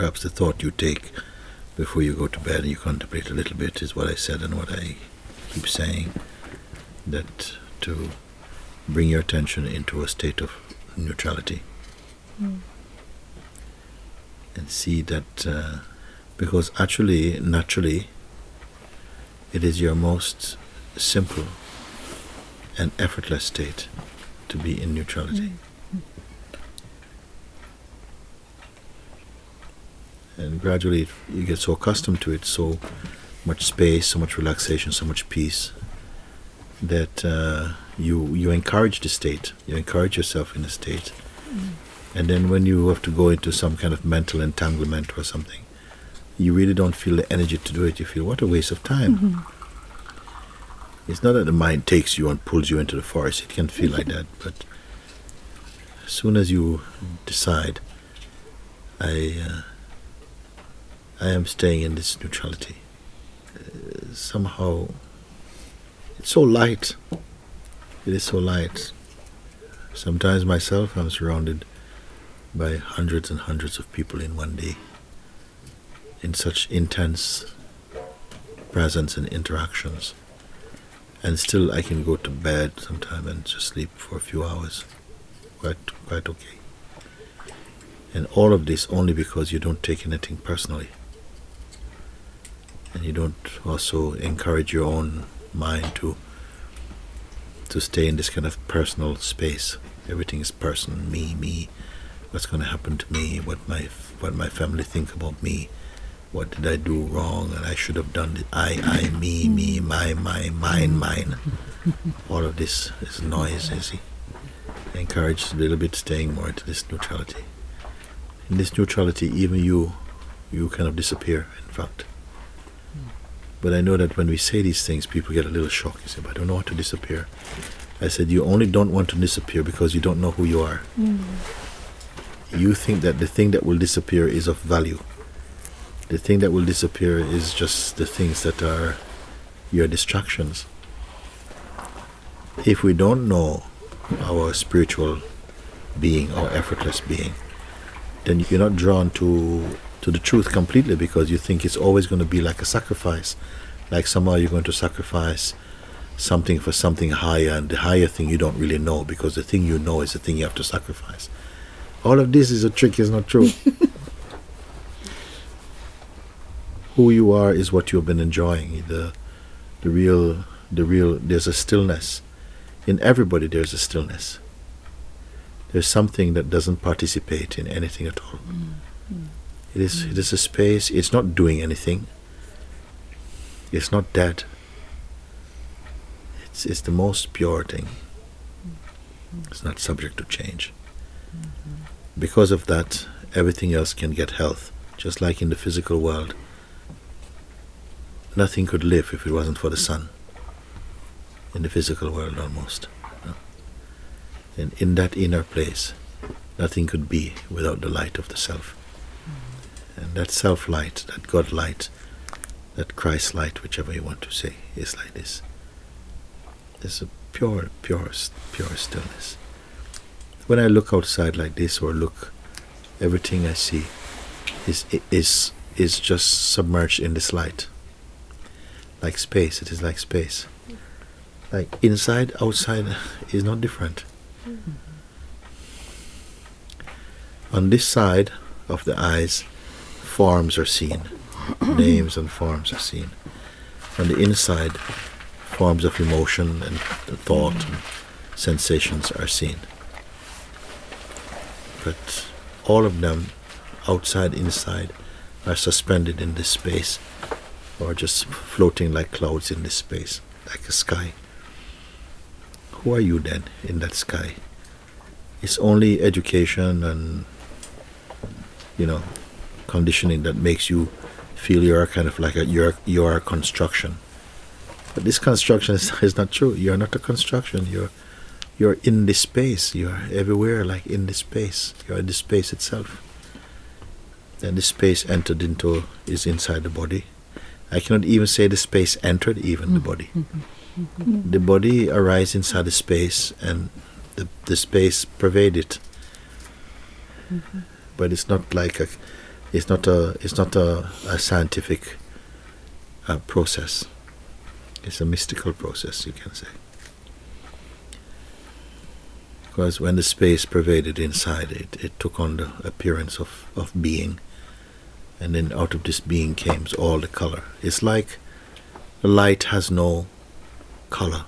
perhaps the thought you take before you go to bed and you contemplate a little bit is what I said and what I keep saying that to bring your attention into a state of neutrality. Mm. and see that uh, because actually naturally it is your most simple and effortless state to be in neutrality and gradually you get so accustomed to it so much space so much relaxation so much peace that uh, you you encourage the state. You encourage yourself in the state. And then when you have to go into some kind of mental entanglement or something you really don't feel the energy to do it. You feel what a waste of time. It's not that the mind takes you and pulls you into the forest. It can feel like that but as soon as you decide i uh, i am staying in this neutrality. Uh, somehow it's so light. It is so light. Sometimes myself i'm surrounded by hundreds and hundreds of people in one day in such intense presence and interactions. And still I can go to bed sometime and just sleep for a few hours. Quite quite okay. And all of this only because you don't take anything personally and you don't also encourage your own mind to to stay in this kind of personal space. Everything is personal me me. What's going to happen to me? What my what my family think about me? What did I do wrong? And I should have done it I I me me my my mine mine. All of this is noise you see. Encourage a little bit staying more into this neutrality. In this neutrality even you you kind of disappear in fact but I know that when we say these things people get a little shocked you say but I don't know how to disappear I said you only don't want to disappear because you don't know who you are mm. you think that the thing that will disappear is of value. The thing that will disappear is just the things that are your distractions. If we don't know our spiritual being, our effortless being, then you're not drawn to to the truth completely because you think it's always going to be like a sacrifice. Like somehow you're going to sacrifice something for something higher, and the higher thing you don't really know because the thing you know is the thing you have to sacrifice. All of this is a trick it's not true. Who you are is what you've been enjoying. The the real the real there's a stillness. In everybody there's a stillness. There's something that doesn't participate in anything at all mm. It is it is a space it's not doing anything it's not dead it's it's the most pure thing it's not subject to change because of that, everything else can get health, just like in the physical world. Nothing could live if it wasn't for the sun. In the physical world, almost. And in that inner place, nothing could be without the light of the self. And that self light, that God light, that Christ light, whichever you want to say, is like this. There's a pure, pure, pure stillness when I look outside like this or look, everything I see is is is just submerged in this light. Like space, it is like space. Like inside, outside is not different. Mm-hmm. On this side of the eyes, forms are seen, names and forms are seen. On the inside, forms of emotion and thought and sensations are seen but all of them, outside, inside, are suspended in this space or just floating like clouds in this space, like a sky. Who are you then in that sky? It's only education and, you know, conditioning that makes you feel you're kind of like a you're you're a construction. But this construction is, is not true. You're not a construction. You're you're in this space. You're everywhere, like in this space. You're in the space itself. And the space entered into is inside the body. I cannot even say the space entered even the body. The body arises inside the space, and the the space pervades it. But it's not like a It's not a it's not a, a scientific uh, process. It's a mystical process, you can say. Because when the space pervaded inside it, it took on the appearance of, of being. And then out of this being came all the color. It's like the light has no color.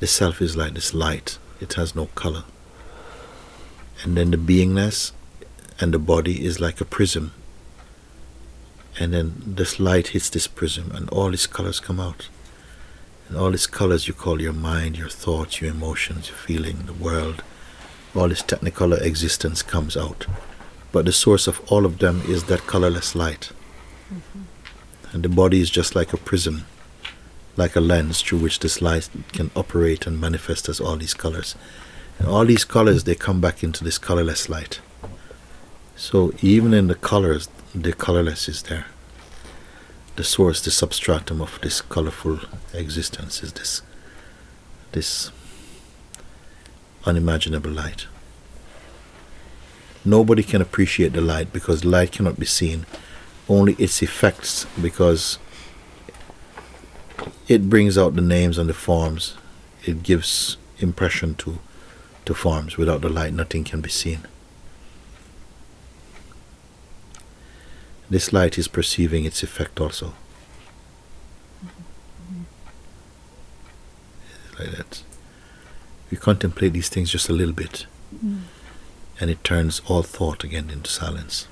The self is like this light, it has no color. And then the beingness and the body is like a prism. And then this light hits this prism, and all these colors come out. And all these colors you call your mind, your thoughts, your emotions, your feeling, the world, all this technicolor existence comes out. But the source of all of them is that colorless light. Mm-hmm. And the body is just like a prism, like a lens through which this light can operate and manifest as all these colors. And all these colors, they come back into this colorless light. So even in the colors, the colorless is there. The source, the substratum of this colorful existence is this, this unimaginable light. Nobody can appreciate the light because light cannot be seen. Only its effects, because it brings out the names and the forms. It gives impression to, to forms. Without the light, nothing can be seen. This light is perceiving its effect also. Like that. We contemplate these things just a little bit, mm. and it turns all thought again into silence.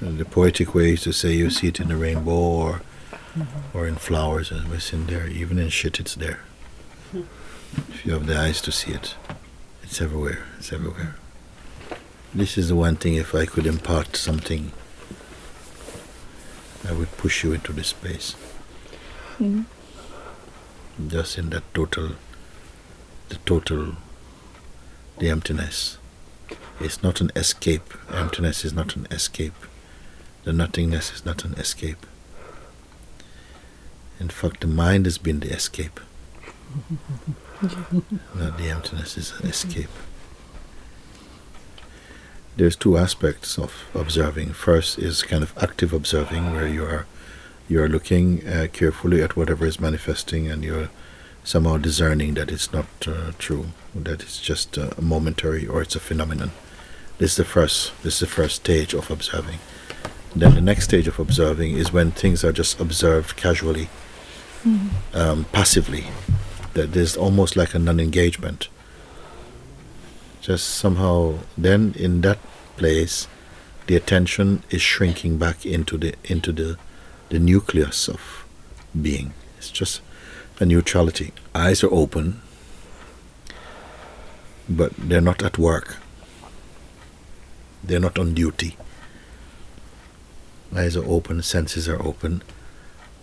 And the poetic way is to say you see it in the rainbow or, mm-hmm. or in flowers, and it's in there. Even in shit, it's there. Mm. If you have the eyes to see it, it's everywhere. It's everywhere. This is the one thing, if I could impart something, I would push you into this space. Mm-hmm. Just in that total, the total, the emptiness. It's not an escape. Emptiness is not an escape. The nothingness is not an escape. In fact, the mind has been the escape. not the emptiness is an escape there's two aspects of observing. First is kind of active observing, where you are you are looking uh, carefully at whatever is manifesting, and you're somehow discerning that it's not uh, true, that it's just uh, momentary or it's a phenomenon. This is the first. This is the first stage of observing. Then the next stage of observing is when things are just observed casually, mm-hmm. um, passively. That there's almost like a non-engagement just somehow then in that place the attention is shrinking back into the into the the nucleus of being. It's just a neutrality. Eyes are open but they're not at work. They're not on duty. Eyes are open senses are open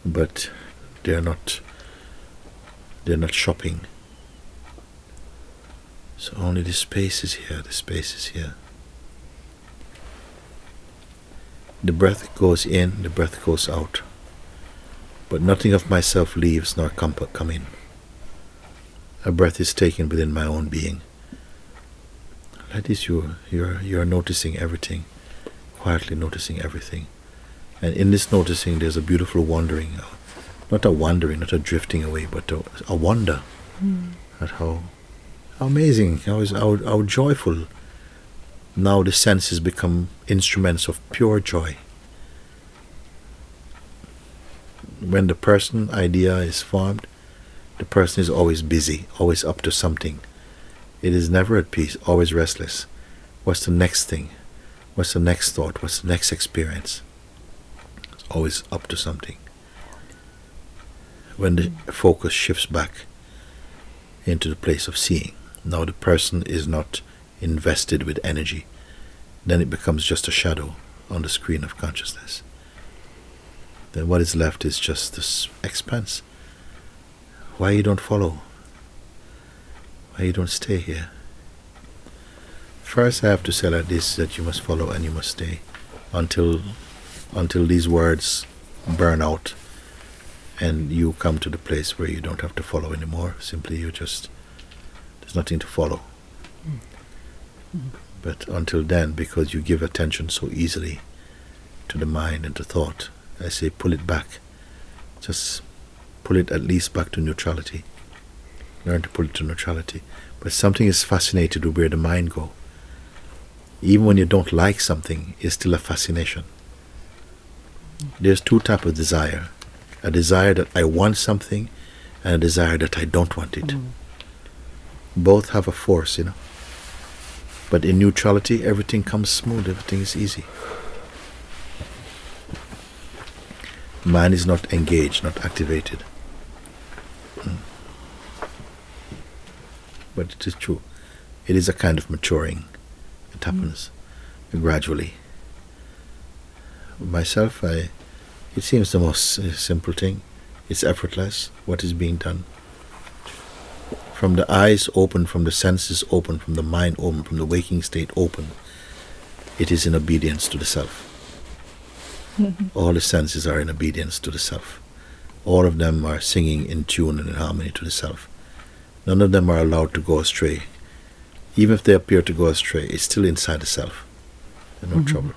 but they're not they're not shopping so only the space is here, the space is here. The breath goes in, the breath goes out. But nothing of myself leaves nor come, come in. A breath is taken within my own being. Like this, you, you're, you're noticing everything, quietly noticing everything. And in this noticing, there's a beautiful wandering. Not a wandering, not a drifting away, but a, a wonder mm. at how amazing, how, how, how joyful. Now the senses become instruments of pure joy. When the person idea is formed, the person is always busy, always up to something. It is never at peace, always restless. What's the next thing? What's the next thought? What's the next experience? It's always up to something. When the focus shifts back into the place of seeing, now the person is not invested with energy, then it becomes just a shadow on the screen of consciousness. Then what is left is just this expanse. Why you don't follow? Why you don't stay here? First I have to say like this that you must follow and you must stay until until these words burn out and you come to the place where you don't have to follow anymore. Simply you just there's nothing to follow. But until then, because you give attention so easily to the mind and to thought, I say pull it back. Just pull it at least back to neutrality. Learn to pull it to neutrality. But something is fascinated with where the mind go. Even when you don't like something, it's still a fascination. There's two type of desire. A desire that I want something and a desire that I don't want it. Mm. Both have a force, you know. But in neutrality, everything comes smooth, everything is easy. Man is not engaged, not activated. Mm. But it is true. It is a kind of maturing. It happens gradually. Myself, I, it seems the most uh, simple thing. It's effortless. What is being done? From the eyes open, from the senses open, from the mind open, from the waking state open, it is in obedience to the self. Mm-hmm. All the senses are in obedience to the self. All of them are singing in tune and in harmony to the self. None of them are allowed to go astray. Even if they appear to go astray, it's still inside the self. There's no mm-hmm. trouble.